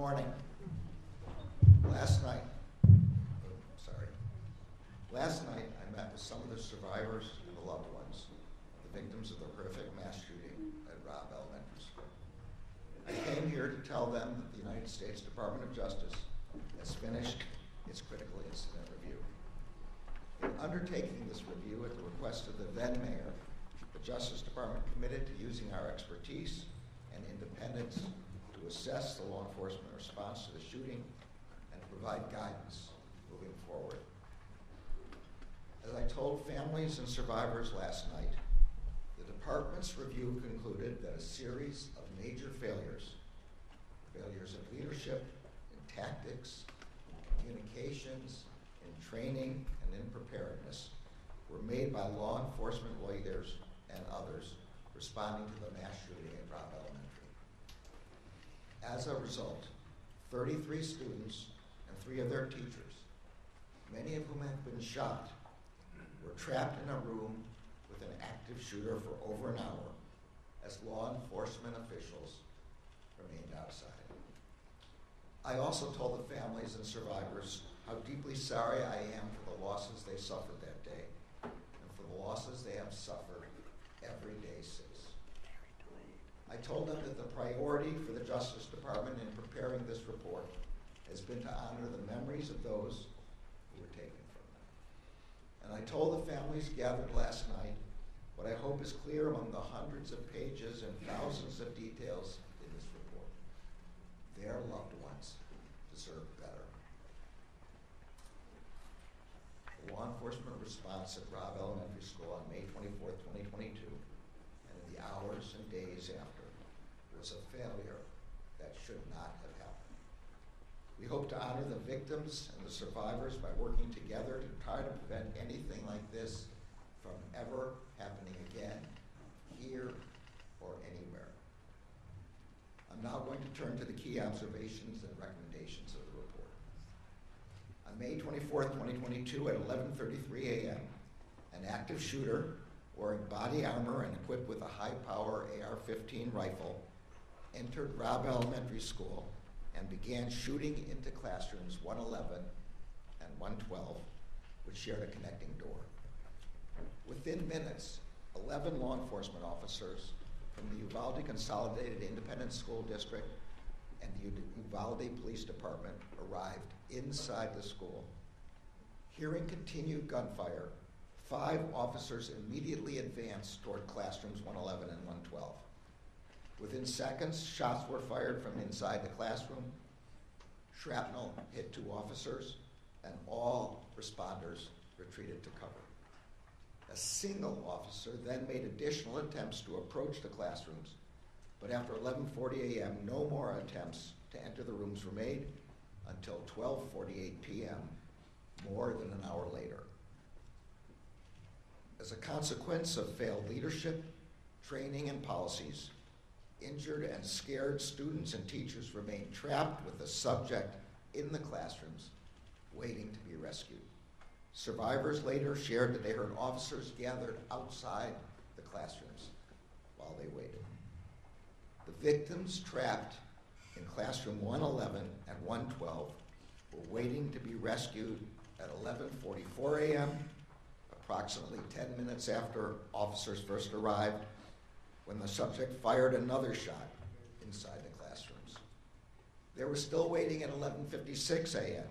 morning. Last night, sorry, last night I met with some of the survivors and the loved ones the victims of the horrific mass shooting at Robb Elementary School. I came here to tell them that the United States Department of Justice has finished its critical incident review. In undertaking this review at the request of the then mayor, the Justice Department committed to using our expertise and independence assess the law enforcement response to the shooting and provide guidance moving forward. As I told families and survivors last night, the department's review concluded that a series of major failures, failures of leadership, in tactics, in communications, in training, and in preparedness, were made by law enforcement leaders and others responding to the mass shooting at Robb Elementary. As a result, 33 students and three of their teachers, many of whom had been shot, were trapped in a room with an active shooter for over an hour as law enforcement officials remained outside. I also told the families and survivors how deeply sorry I am for the losses they suffered that day and for the losses they have suffered every day since. I told them that the priority for the Justice Department in preparing this report has been to honor the memories of those who were taken from them. And I told the families gathered last night what I hope is clear among the hundreds of pages and thousands of details in this report. Their loved ones deserve better. The law enforcement response at Robb Elementary School on May 24, 2022, and in the hours and days after, was a failure that should not have happened. We hope to honor the victims and the survivors by working together to try to prevent anything like this from ever happening again, here or anywhere. I'm now going to turn to the key observations and recommendations of the report. On May 24, 2022, at 11:33 a.m., an active shooter wearing body armor and equipped with a high-power AR-15 rifle entered Robb Elementary School and began shooting into classrooms 111 and 112, which shared a connecting door. Within minutes, 11 law enforcement officers from the Uvalde Consolidated Independent School District and the Uvalde Police Department arrived inside the school. Hearing continued gunfire, five officers immediately advanced toward classrooms 111 and 112. Within seconds, shots were fired from inside the classroom. Shrapnel hit two officers, and all responders retreated to cover. A single officer then made additional attempts to approach the classrooms, but after 11:40 a.m., no more attempts to enter the rooms were made until 12:48 p.m., more than an hour later. As a consequence of failed leadership, training, and policies, injured and scared students and teachers remained trapped with the subject in the classrooms, waiting to be rescued. Survivors later shared that they heard officers gathered outside the classrooms while they waited. The victims trapped in classroom 111 and 112 were waiting to be rescued at 11:44 a.m., approximately 10 minutes after officers first arrived, when the subject fired another shot inside the classrooms. They were still waiting at 11:56 a.m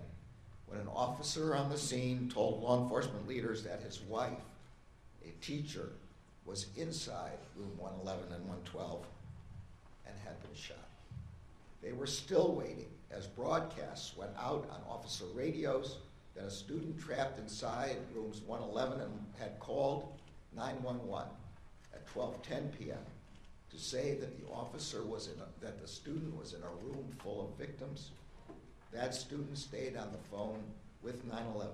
when an officer on the scene told law enforcement leaders that his wife, a teacher, was inside room 111 and 112 and had been shot. They were still waiting as broadcasts went out on officer radios that a student trapped inside rooms 111 and had called 911 at 12:10 p.m. to say that the officer was in a, that the student was in a room full of victims that student stayed on the phone with 911,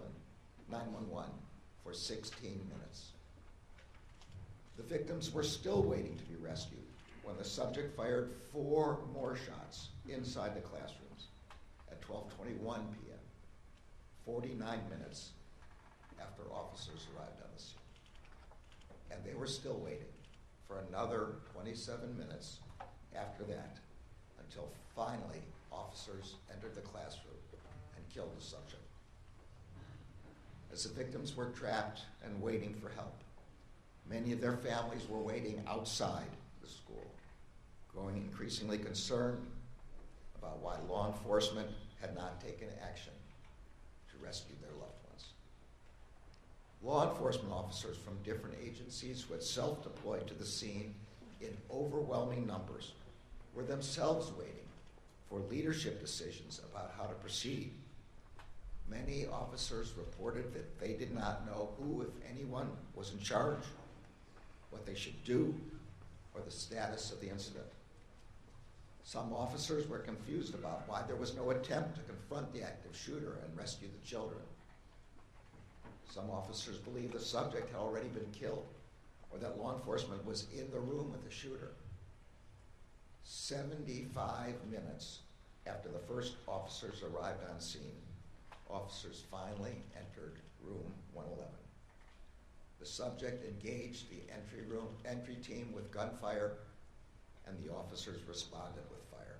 911 for 16 minutes. The victims were still waiting to be rescued when the subject fired four more shots inside the classrooms at 12:21 p.m. 49 minutes after officers arrived on the scene. And they were still waiting for another 27 minutes after that until finally officers entered the classroom and killed the subject. As the victims were trapped and waiting for help, many of their families were waiting outside the school, growing increasingly concerned about why law enforcement had not taken action to rescue their loved ones. Law enforcement officers from different agencies who had self deployed to the scene in overwhelming numbers were themselves waiting for leadership decisions about how to proceed. Many officers reported that they did not know who, if anyone, was in charge, what they should do, or the status of the incident. Some officers were confused about why there was no attempt to confront the active shooter and rescue the children. Some officers believed the subject had already been killed or that law enforcement was in the room with the shooter. 75 minutes after the first officers arrived on scene, officers finally entered room 111. The subject engaged the entry room entry team with gunfire, and the officers responded with fire.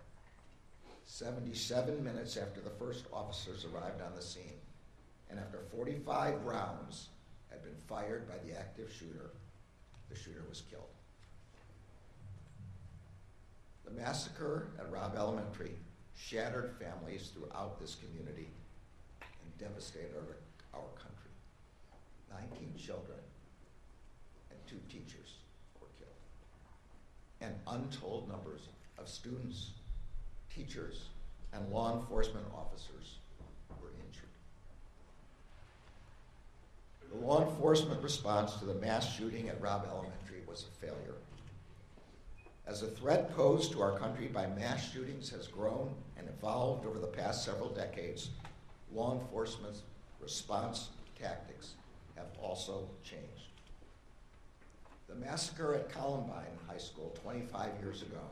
77 minutes after the first officers arrived on the scene, and after 45 rounds had been fired by the active shooter, the shooter was killed. The massacre at Robb Elementary shattered families throughout this community and devastated our, our country. 19 children and two teachers were killed. And untold numbers of students, teachers, and law enforcement officers were injured. The law enforcement response to the mass shooting at Robb Elementary was a failure. As the threat posed to our country by mass shootings has grown and evolved over the past several decades, law enforcement's response tactics have also changed. The massacre at Columbine High School 25 years ago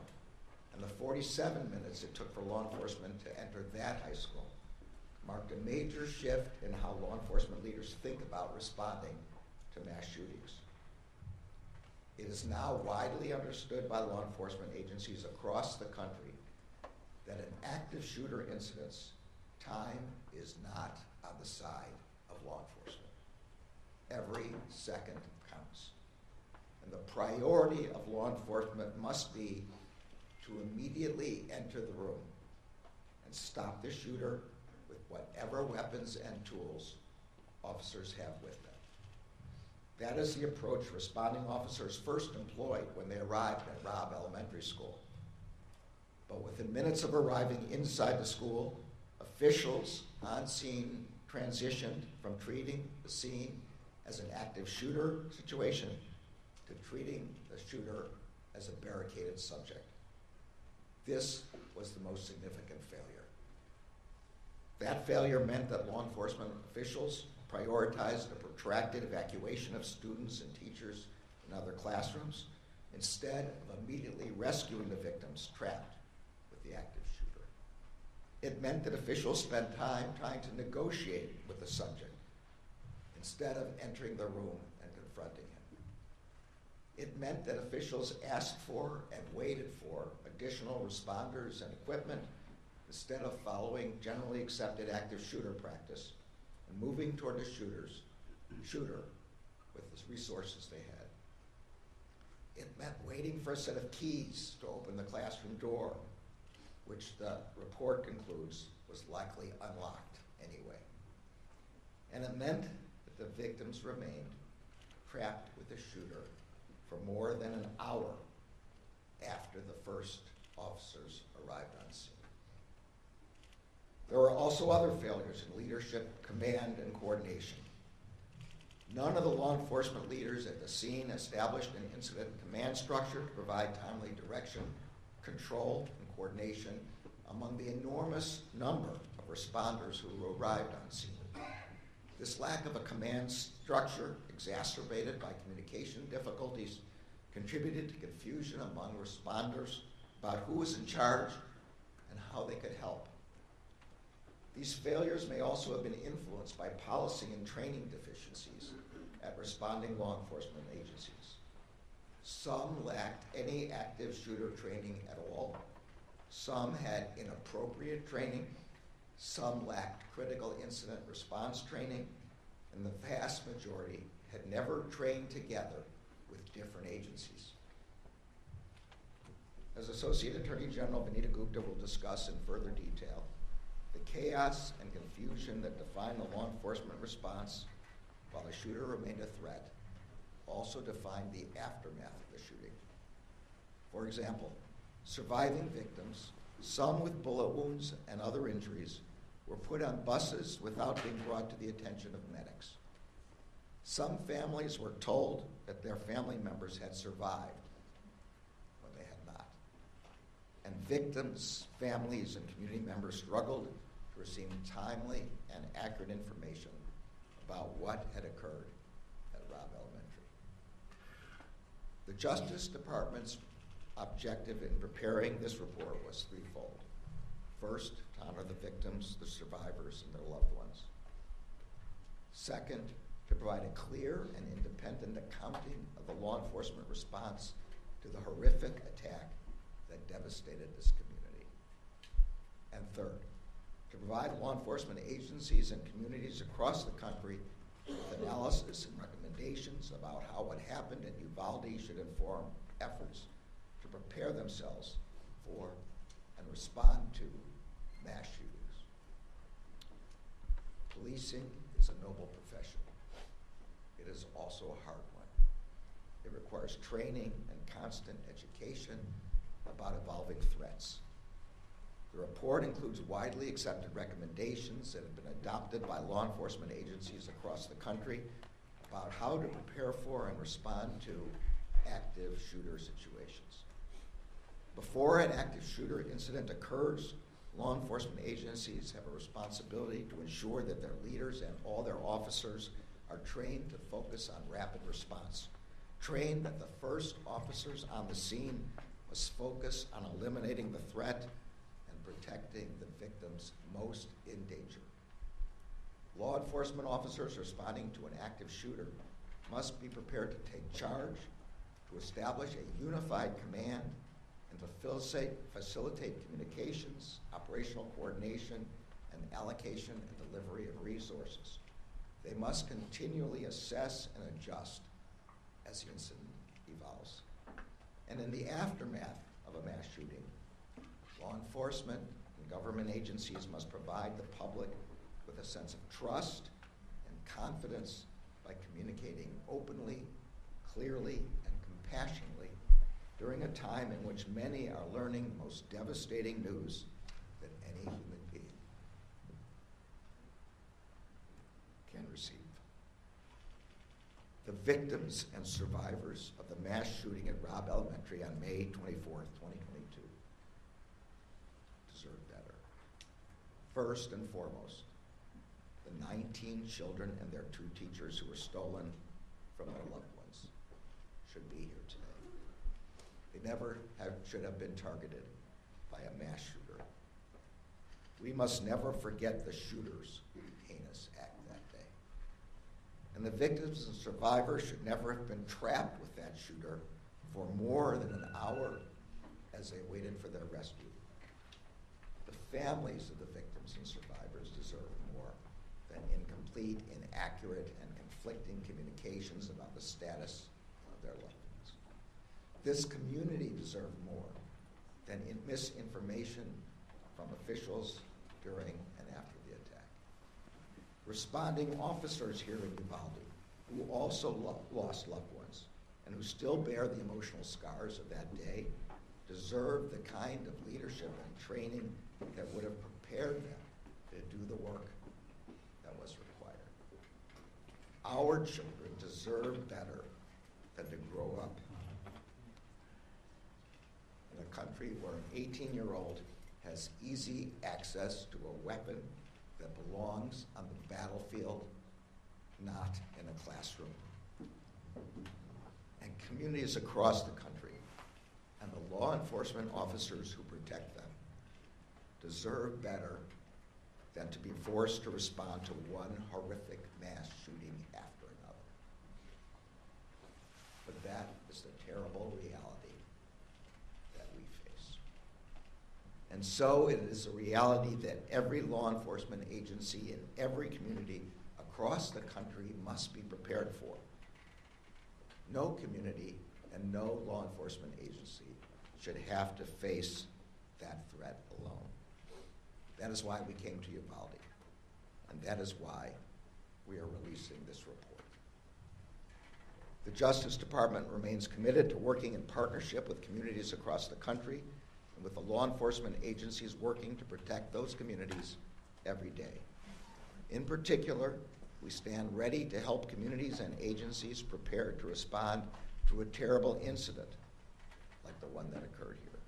and the 47 minutes it took for law enforcement to enter that high school marked a major shift in how law enforcement leaders think about responding to mass shootings. It is now widely understood by law enforcement agencies across the country that in active shooter incidents, time is not on the side of law enforcement. Every second counts. And the priority of law enforcement must be to immediately enter the room and stop the shooter whatever weapons and tools officers have with them. That is the approach responding officers first employed when they arrived at Robb Elementary School. But within minutes of arriving inside the school, officials on scene transitioned from treating the scene as an active shooter situation to treating the shooter as a barricaded subject. This was the most significant failure. That failure meant that law enforcement officials prioritized a protracted evacuation of students and teachers in other classrooms instead of immediately rescuing the victims trapped with the active shooter. It meant that officials spent time trying to negotiate with the subject instead of entering the room and confronting him. It meant that officials asked for and waited for additional responders and equipment instead of following generally accepted active shooter practice and moving toward the shooters, shooter with the resources they had. It meant waiting for a set of keys to open the classroom door, which the report concludes was likely unlocked anyway. And it meant that the victims remained trapped with the shooter for more than an hour after the first officers arrived on scene. There were also other failures in leadership, command, and coordination. None of the law enforcement leaders at the scene established an incident command structure to provide timely direction, control, and coordination among the enormous number of responders who arrived on scene. This lack of a command structure, exacerbated by communication difficulties, contributed to confusion among responders about who was in charge and how they could help. These failures may also have been influenced by policy and training deficiencies at responding law enforcement agencies. Some lacked any active shooter training at all. Some had inappropriate training, some lacked critical incident response training, and the vast majority had never trained together with different agencies. As Associate Attorney General Vanita Gupta will discuss in further detail, chaos and confusion that defined the law enforcement response while the shooter remained a threat also defined the aftermath of the shooting. For example, surviving victims, some with bullet wounds and other injuries, were put on buses without being brought to the attention of medics. Some families were told that their family members had survived when they had not. And victims, families, and community members struggled receive timely and accurate information about what had occurred at Robb Elementary. The Justice Department's objective in preparing this report was threefold. First, to honor the victims, the survivors, and their loved ones. Second, to provide a clear and independent accounting of the law enforcement response to the horrific attack that devastated this community. And third, to provide law enforcement agencies and communities across the country with analysis and recommendations about how what happened in Uvalde should inform efforts to prepare themselves for and respond to mass shootings. Policing is a noble profession. It is also a hard one. It requires training and constant education about evolving threats. The report includes widely accepted recommendations that have been adopted by law enforcement agencies across the country about how to prepare for and respond to active shooter situations. Before an active shooter incident occurs, law enforcement agencies have a responsibility to ensure that their leaders and all their officers are trained to focus on rapid response. Trained that the first officers on the scene must focus on eliminating the threat protecting the victims most in danger. Law enforcement officers responding to an active shooter must be prepared to take charge, to establish a unified command, and to facilitate, communications, operational coordination, and allocation and delivery of resources. They must continually assess and adjust as the incident evolves. And in the aftermath of a mass shooting, law enforcement and government agencies must provide the public with a sense of trust and confidence by communicating openly, clearly, and compassionately during a time in which many are learning the most devastating news that any human being can receive. The victims and survivors of the mass shooting at Robb Elementary on May 24th, 2022 deserve better. First and foremost, the 19 children and their two teachers who were stolen from their loved ones should be here today. They never have, should have been targeted by a mass shooter. We must never forget the shooter's heinous act that day. And the victims and survivors should never have been trapped with that shooter for more than an hour as they waited for their rescue. The families of the victims and survivors deserve more than incomplete, inaccurate, and conflicting communications about the status of their loved ones. This community deserves more than in misinformation from officials during and after the attack. Responding officers here in Uvalde, who also lo- lost loved ones and who still bear the emotional scars of that day, deserve the kind of leadership and training that would have prepared them to do the work that was required. Our children deserve better than to grow up in a country where an 18 year old has easy access to a weapon that belongs on the battlefield, not in a classroom. And communities across the country and the law enforcement officers who protect them deserve better than to be forced to respond to one horrific mass shooting after another. But that is the terrible reality that we face. And so it is a reality that every law enforcement agency in every community across the country must be prepared for. No community and no law enforcement agency should have to face that threat alone. That is why we came to Uvalde, and that is why we are releasing this report. The Justice Department remains committed to working in partnership with communities across the country and with the law enforcement agencies working to protect those communities every day. In particular, we stand ready to help communities and agencies prepare to respond to a terrible incident like the one that occurred here.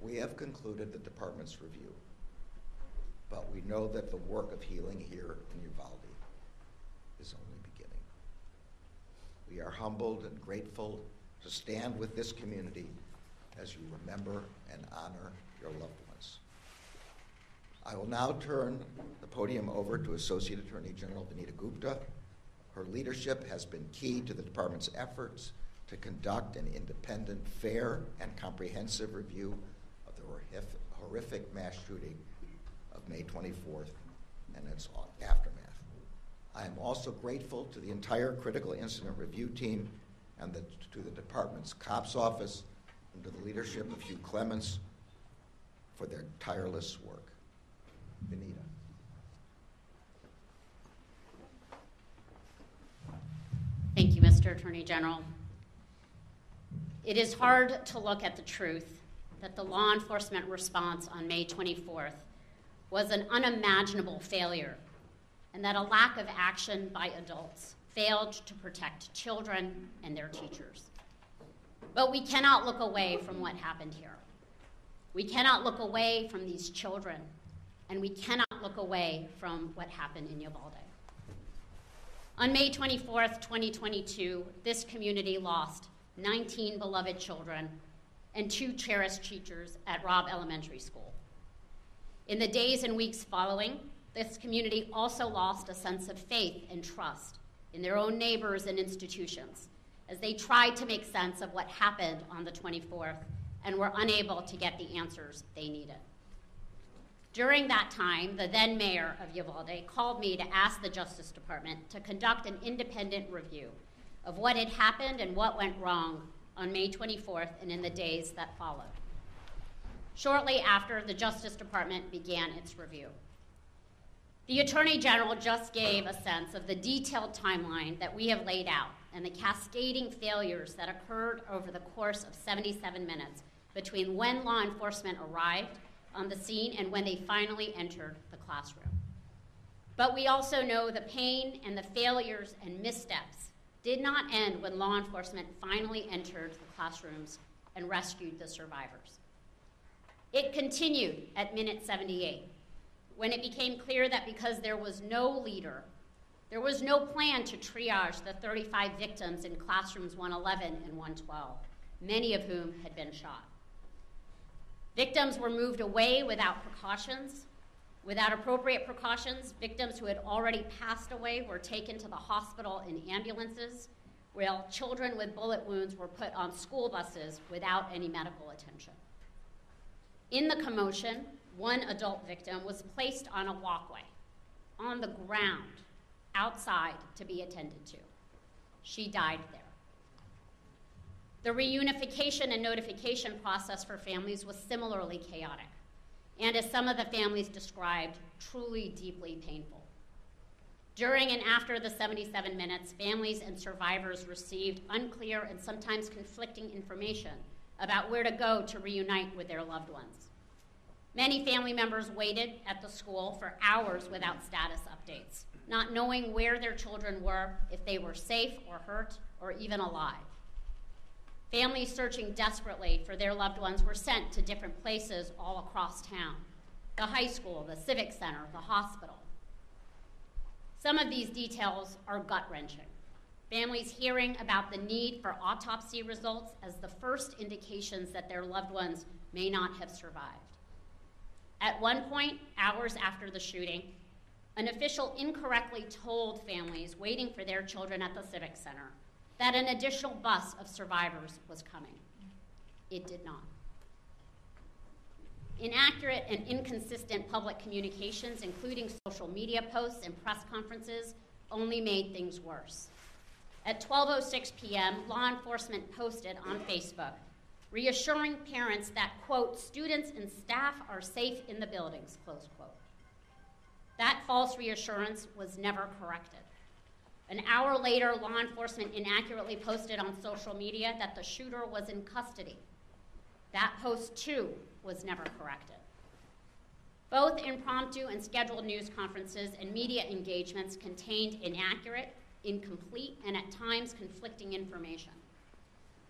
We have concluded the department's review, but we know that the work of healing here in Uvalde is only beginning. we are humbled and grateful to stand with this community as you remember and honor your loved ones. I will now turn the podium over to Associate Attorney General Vanita Gupta. Her leadership has been key to the department's efforts to conduct an independent, fair, and comprehensive review of the horrific mass shooting of May 24th and its aftermath. I am also grateful to the entire Critical Incident Review Team and the, to the department's COPS office to the leadership of Hugh Clements for their tireless work. Vanita. Thank you, Mr. Attorney General. It is hard to look at the truth that the law enforcement response on May 24th was an unimaginable failure and that a lack of action by adults failed to protect children and their teachers. But we cannot look away from what happened here. We cannot look away from these children, and we cannot look away from what happened in Uvalde. On May 24th, 2022, this community lost 19 beloved children and two cherished teachers at Robb Elementary School. In the days and weeks following, this community also lost a sense of faith and trust in their own neighbors and institutions as they tried to make sense of what happened on the 24th and were unable to get the answers they needed. During that time, the then mayor of Uvalde called me to ask the Justice Department to conduct an independent review of what had happened and what went wrong on May 24th and in the days that followed. Shortly after, the Justice Department began its review. The Attorney General just gave a sense of the detailed timeline that we have laid out and the cascading failures that occurred over the course of 77 minutes between when law enforcement arrived on the scene and when they finally entered the classroom. But we also know the pain and the failures and missteps did not end when law enforcement finally entered the classrooms and rescued the survivors. It continued at minute 78 when it became clear that because there was no leader, there was no plan to triage the 35 victims in classrooms 111 and 112, many of whom had been shot. Victims were moved away without precautions. Without appropriate precautions, victims who had already passed away were taken to the hospital in ambulances, while children with bullet wounds were put on school buses without any medical attention. In the commotion, one adult victim was placed on a walkway on the ground outside to be attended to. She died there. The reunification and notification process for families was similarly chaotic, and as some of the families described, truly deeply painful. During and after the 77 minutes, families and survivors received unclear and sometimes conflicting information about where to go to reunite with their loved ones. Many family members waited at the school for hours without status updates, not knowing where their children were, if they were safe or hurt, or even alive. Families searching desperately for their loved ones were sent to different places all across town the high school, the civic center, the hospital. Some of these details are gut wrenching. Families hearing about the need for autopsy results as the first indications that their loved ones may not have survived. At one point, hours after the shooting, an official incorrectly told families waiting for their children at the Civic Center that an additional bus of survivors was coming. It did not. Inaccurate and inconsistent public communications, including social media posts and press conferences, only made things worse. At 12:06 p.m., law enforcement posted on Facebook reassuring parents that quote students and staff are safe in the buildings close quote. That false reassurance was never corrected. An hour later, law enforcement inaccurately posted on social media that the shooter was in custody. That post, too, was never corrected. Both impromptu and scheduled news conferences and media engagements contained inaccurate, incomplete, and at times conflicting information.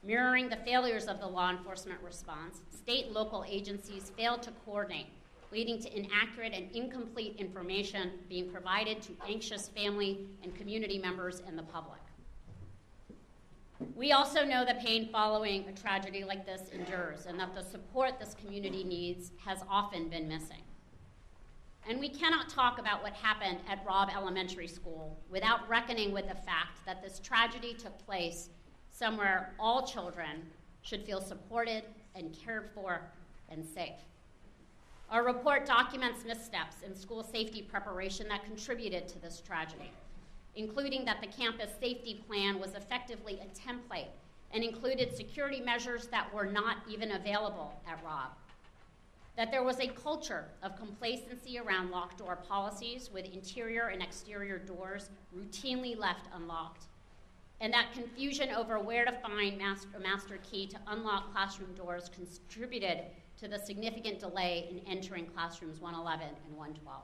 Mirroring the failures of the law enforcement response, state and local agencies failed to coordinate, leading to inaccurate and incomplete information being provided to anxious family and community members and the public. We also know the pain following a tragedy like this endures, and that the support this community needs has often been missing. And we cannot talk about what happened at Robb Elementary School without reckoning with the fact that this tragedy took place somewhere all children should feel supported and cared for and safe. Our report documents missteps in school safety preparation that contributed to this tragedy, including that the campus safety plan was effectively a template and included security measures that were not even available at Robb. that there was a culture of complacency around locked door policies with interior and exterior doors routinely left unlocked, and that confusion over where to find master, a master key to unlock classroom doors contributed to the significant delay in entering classrooms 111 and 112.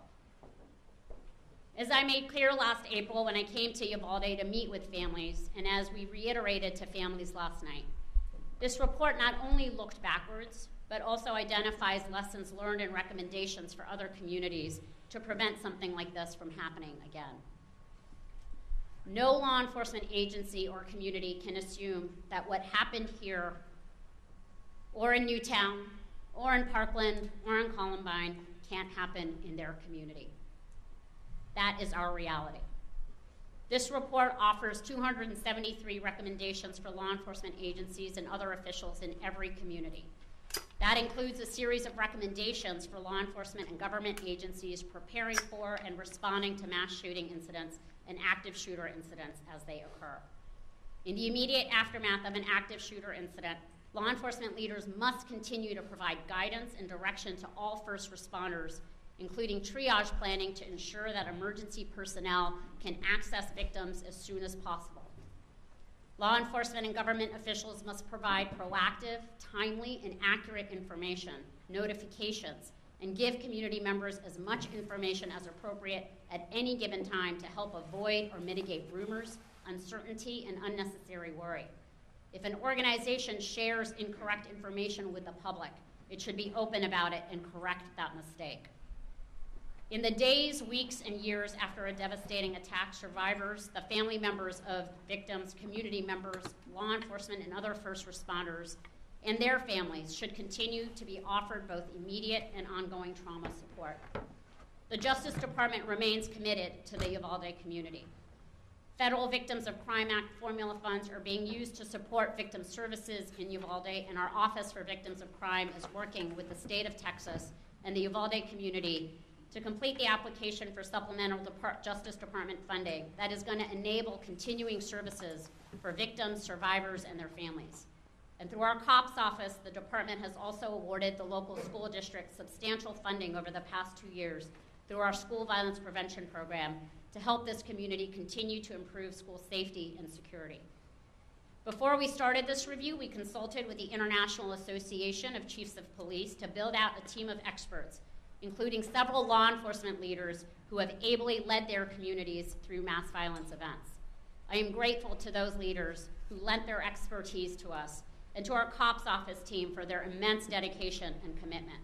As I made clear last April when I came to Uvalde to meet with families, and as we reiterated to families last night, this report not only looked backwards, but also identifies lessons learned and recommendations for other communities to prevent something like this from happening again. No law enforcement agency or community can assume that what happened here, or in Newtown, or in Parkland, or in Columbine can't happen in their community. That is our reality. This report offers 273 recommendations for law enforcement agencies and other officials in every community. That includes a series of recommendations for law enforcement and government agencies preparing for and responding to mass shooting incidents and active shooter incidents as they occur. In the immediate aftermath of an active shooter incident, law enforcement leaders must continue to provide guidance and direction to all first responders, including triage planning to ensure that emergency personnel can access victims as soon as possible. Law enforcement and government officials must provide proactive, timely, and accurate information, notifications, and give community members as much information as appropriate at any given time to help avoid or mitigate rumors, uncertainty, and unnecessary worry. If an organization shares incorrect information with the public, it should be open about it and correct that mistake. In the days, weeks, and years after a devastating attack, survivors, the family members of victims, community members, law enforcement, and other first responders, and their families should continue to be offered both immediate and ongoing trauma support. The Justice Department remains committed to the Uvalde community. Federal Victims of Crime Act formula funds are being used to support victim services in Uvalde, and our Office for Victims of Crime is working with the state of Texas and the Uvalde community to complete the application for supplemental Depart- Justice Department funding that is going to enable continuing services for victims, survivors, and their families. And through our COPS office, the department has also awarded the local school district substantial funding over the past two years through our school violence prevention program to help this community continue to improve school safety and security. Before we started this review, we consulted with the International Association of Chiefs of Police to build out a team of experts including several law enforcement leaders who have ably led their communities through mass violence events. I am grateful to those leaders who lent their expertise to us and to our COPS office team for their immense dedication and commitment.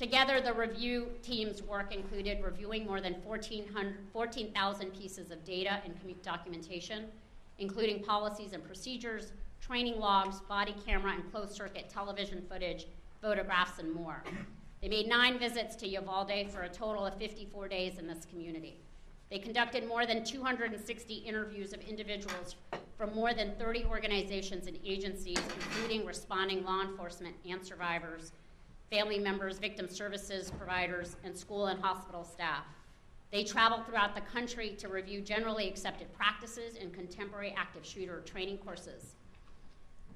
Together, the review team's work included reviewing more than 14,000 pieces of data and documentation, including policies and procedures, training logs, body camera and closed circuit television footage, photographs, and more. They made nine visits to Uvalde for a total of 54 days in this community. They conducted more than 260 interviews of individuals from more than 30 organizations and agencies, including responding law enforcement and survivors, family members, victim services providers, and school and hospital staff. They travel throughout the country to review generally accepted practices and contemporary active shooter training courses.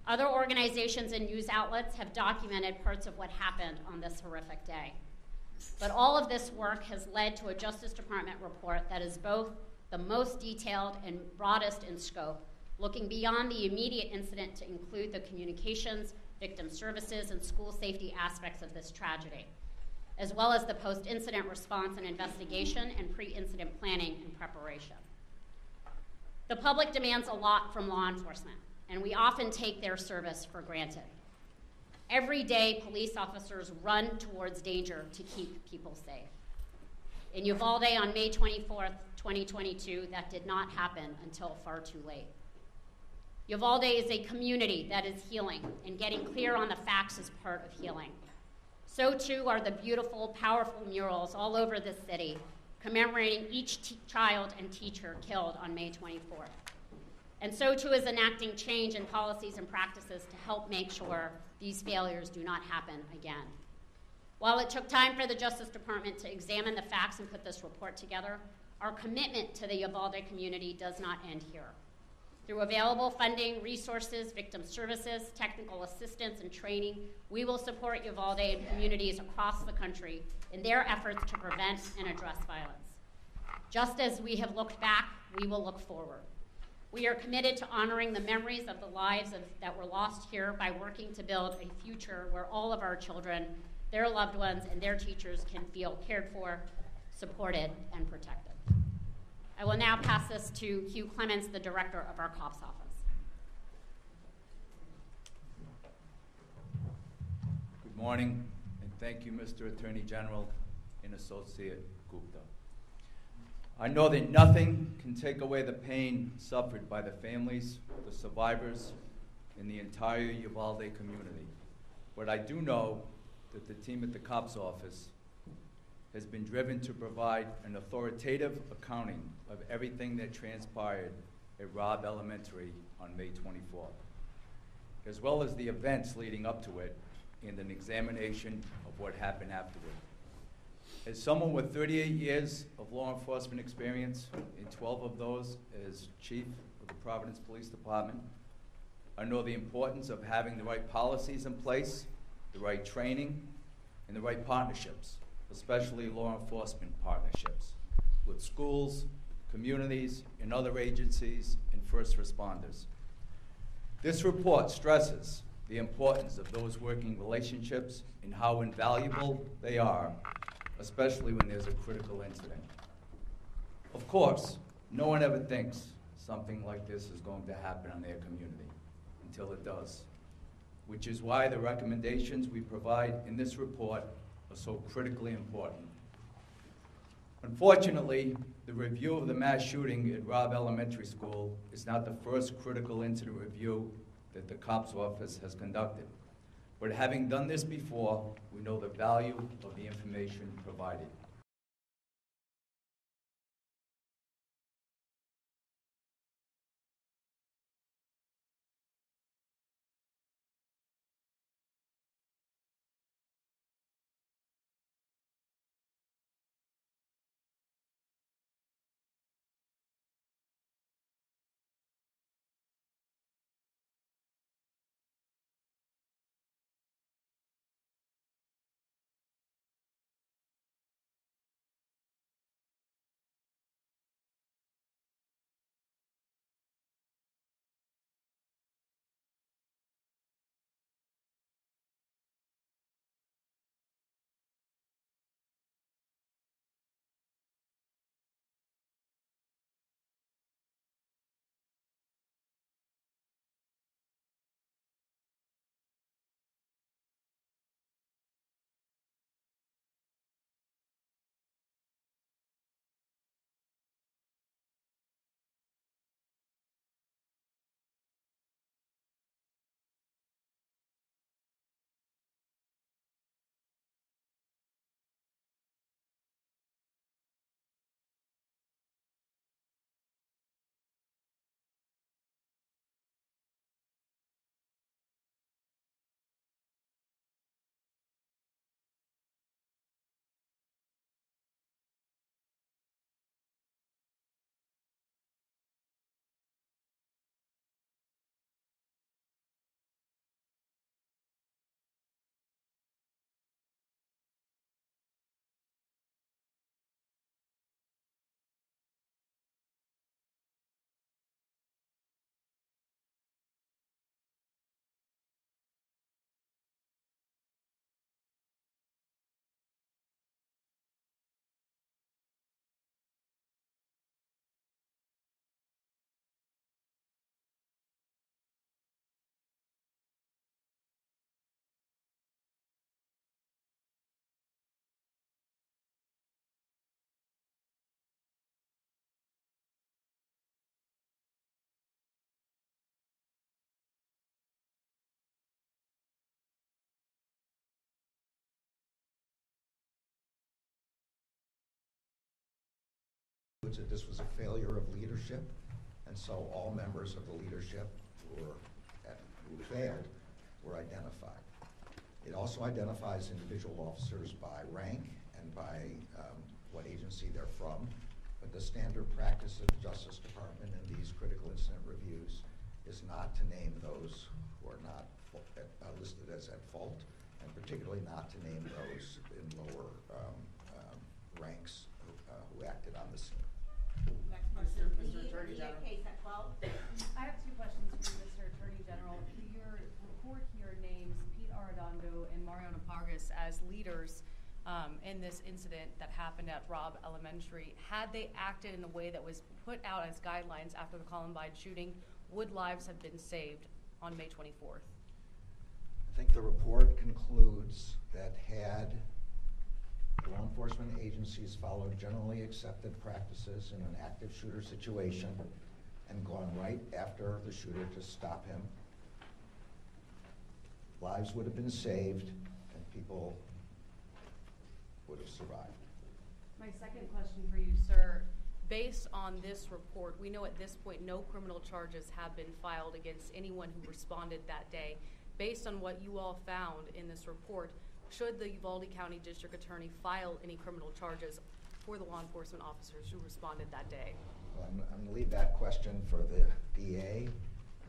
Other organizations and news outlets have documented parts of what happened on this horrific day. But all of this work has led to a Justice Department report that is both the most detailed and broadest in scope, looking beyond the immediate incident to include the communications, victim services, and school safety aspects of this tragedy, as well as the post incident response and investigation and pre incident planning and preparation. The public demands a lot from law enforcement, and we often take their service for granted. Every day, police officers run towards danger to keep people safe. In Uvalde on May 24th, 2022, that did not happen until far too late. Uvalde is a community that is healing, and getting clear on the facts is part of healing. So, too, are the beautiful, powerful murals all over the city commemorating each child and teacher killed on May 24th. And so, too, is enacting change in policies and practices to help make sure these failures do not happen again. While it took time for the Justice Department to examine the facts and put this report together, our commitment to the Uvalde community does not end here. Through available funding, resources, victim services, technical assistance, and training, we will support Uvalde and communities across the country in their efforts to prevent and address violence. Just as we have looked back, we will look forward. We are committed to honoring the memories of the lives of, that were lost here by working to build a future where all of our children, their loved ones, and their teachers can feel cared for, supported, and protected. I will now pass this to Hugh Clements, the director of our COPS office. Good morning, and thank you, Mr. Attorney General and Associate Gupta. I know that nothing can take away the pain suffered by the families, the survivors, and the entire Uvalde community. But I do know that the team at the COPS office has been driven to provide an authoritative accounting of everything that transpired at Robb Elementary on May 24th, as well as the events leading up to it and an examination of what happened afterward. As someone with 38 years of law enforcement experience, and 12 of those as chief of the Providence Police Department, I know the importance of having the right policies in place, the right training, and the right partnerships, especially law enforcement partnerships with schools, communities, and other agencies and first responders. This report stresses the importance of those working relationships and how invaluable they are especially when there's a critical incident. Of course, no one ever thinks something like this is going to happen in their community until it does, which is why the recommendations we provide in this report are so critically important. Unfortunately, the review of the mass shooting at Robb Elementary School is not the first critical incident review that the COPS office has conducted. But having done this before, we know the value of the information provided. That this was a failure of leadership, and so all members of the leadership who were, who failed were identified. It also identifies individual officers by rank and by um, what agency they're from. But the standard practice of the Justice Department in these critical incident reviews is not to name those who are not uh, listed as at fault, and particularly not to name those in lower um, um, ranks who, uh, who acted on the scene. Attorney D General. KSAT twelve. I have two questions for you, Mr. Attorney General. Your report here names Pete Arredondo and Mariano Pargas as leaders um, in this incident that happened at Robb Elementary. Had they acted in a way that was put out as guidelines after the Columbine shooting, would lives have been saved on May 24th? I think the report concludes that had law enforcement agencies followed generally accepted practices in an active shooter situation and gone right after the shooter to stop him, lives would have been saved and people would have survived. My second question for you, sir. Based on this report, we know at this point no criminal charges have been filed against anyone who responded that day. Based on what you all found in this report, should the Uvalde County District Attorney file any criminal charges for the law enforcement officers who responded that day? Well, I'm, I'm gonna leave that question for the DA.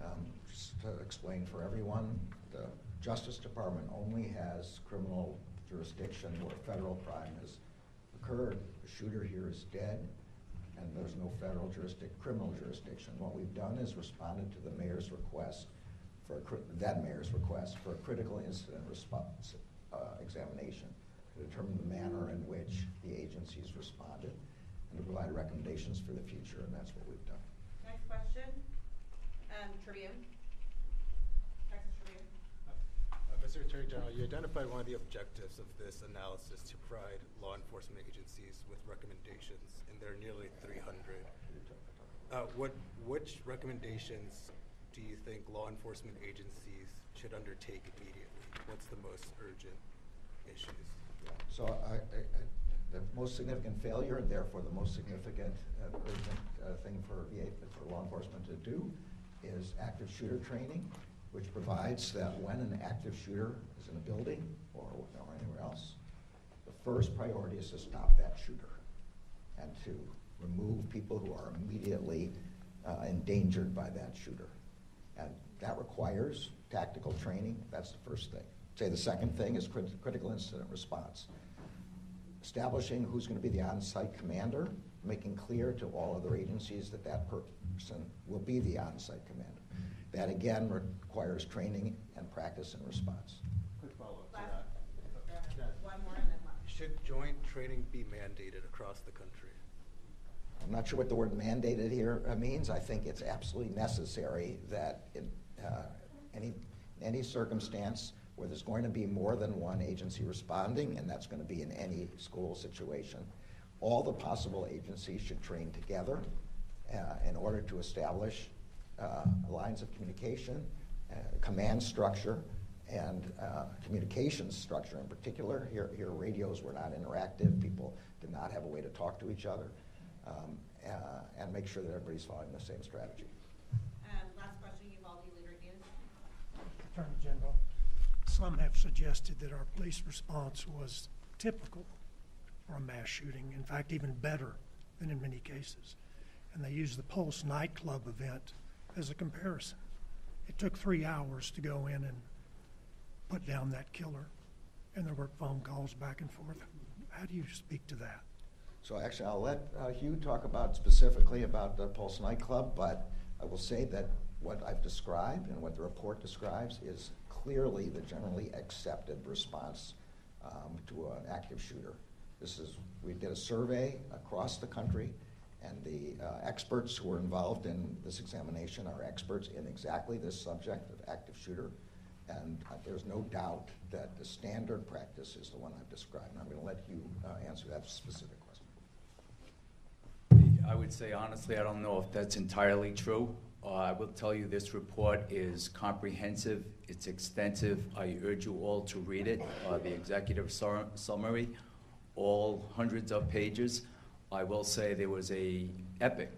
Um, Just to explain for everyone, the Justice Department only has criminal jurisdiction where federal crime has occurred. The shooter here is dead, and there's no federal criminal jurisdiction. What we've done is responded to the mayor's request for, a that mayor's request for a critical incident response uh, examination to determine the manner in which the agencies responded and to provide recommendations for the future, and that's what we've done. Next question, um, Tribune. Texas Tribune. Uh, Mr. Attorney General, you identified one of the objectives of this analysis to provide law enforcement agencies with recommendations, and there are nearly 300. Uh, what, which recommendations do you think law enforcement agencies should undertake immediately? What's the most urgent issues? So I, I, the most significant failure, and therefore the most significant uh, urgent uh, thing for VA, for law enforcement to do, is active shooter training, which provides that when an active shooter is in a building or, or anywhere else, the first priority is to stop that shooter and to remove people who are immediately uh, endangered by that shooter. And that requires tactical training. That's the first thing. Say the second thing is crit- critical incident response. Establishing who's going to be the on-site commander, making clear to all other agencies that that person will be the on-site commander. That again requires training and practice and response. Quick follow-up to uh, that. one more and then last. Should joint training be mandated across the country? I'm not sure what the word mandated here uh, means. I think it's absolutely necessary that in uh, any, any circumstance where there's going to be more than one agency responding, and that's going to be in any school situation, all the possible agencies should train together uh, in order to establish uh, lines of communication, uh, command structure, and uh, communications structure in particular. Here, here radios were not interactive. People did not have a way to talk to each other um, uh, and make sure that everybody's following the same strategy. Um, last question, Uvalde Leader-News. Attorney General, some have suggested that our police response was typical for a mass shooting, in fact, even better than in many cases. And they used the Pulse nightclub event as a comparison. It took three hours to go in and put down that killer, and there were phone calls back and forth. How do you speak to that? So actually, I'll let uh, Hugh talk about specifically about the Pulse nightclub, but I will say that what I've described and what the report describes is clearly the generally accepted response um, to an active shooter. This is, we did a survey across the country, and the uh, experts who were involved in this examination are experts in exactly this subject of active shooter. And uh, there's no doubt that the standard practice is the one I've described. And I'm going to let Hugh uh, answer that specific question. I would say honestly, I don't know if that's entirely true. Uh, I will tell you this report is comprehensive, it's extensive. I urge you all to read it, uh, the executive sar- summary, all hundreds of pages. I will say there was a epic,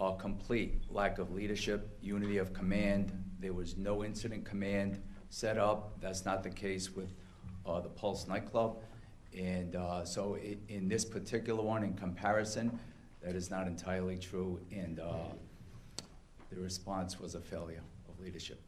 a complete lack of leadership, unity of command. There was no incident command set up. That's not the case with uh, the Pulse nightclub. And uh, so i- in this particular one, in comparison, that is not entirely true. And uh, the response was a failure of leadership.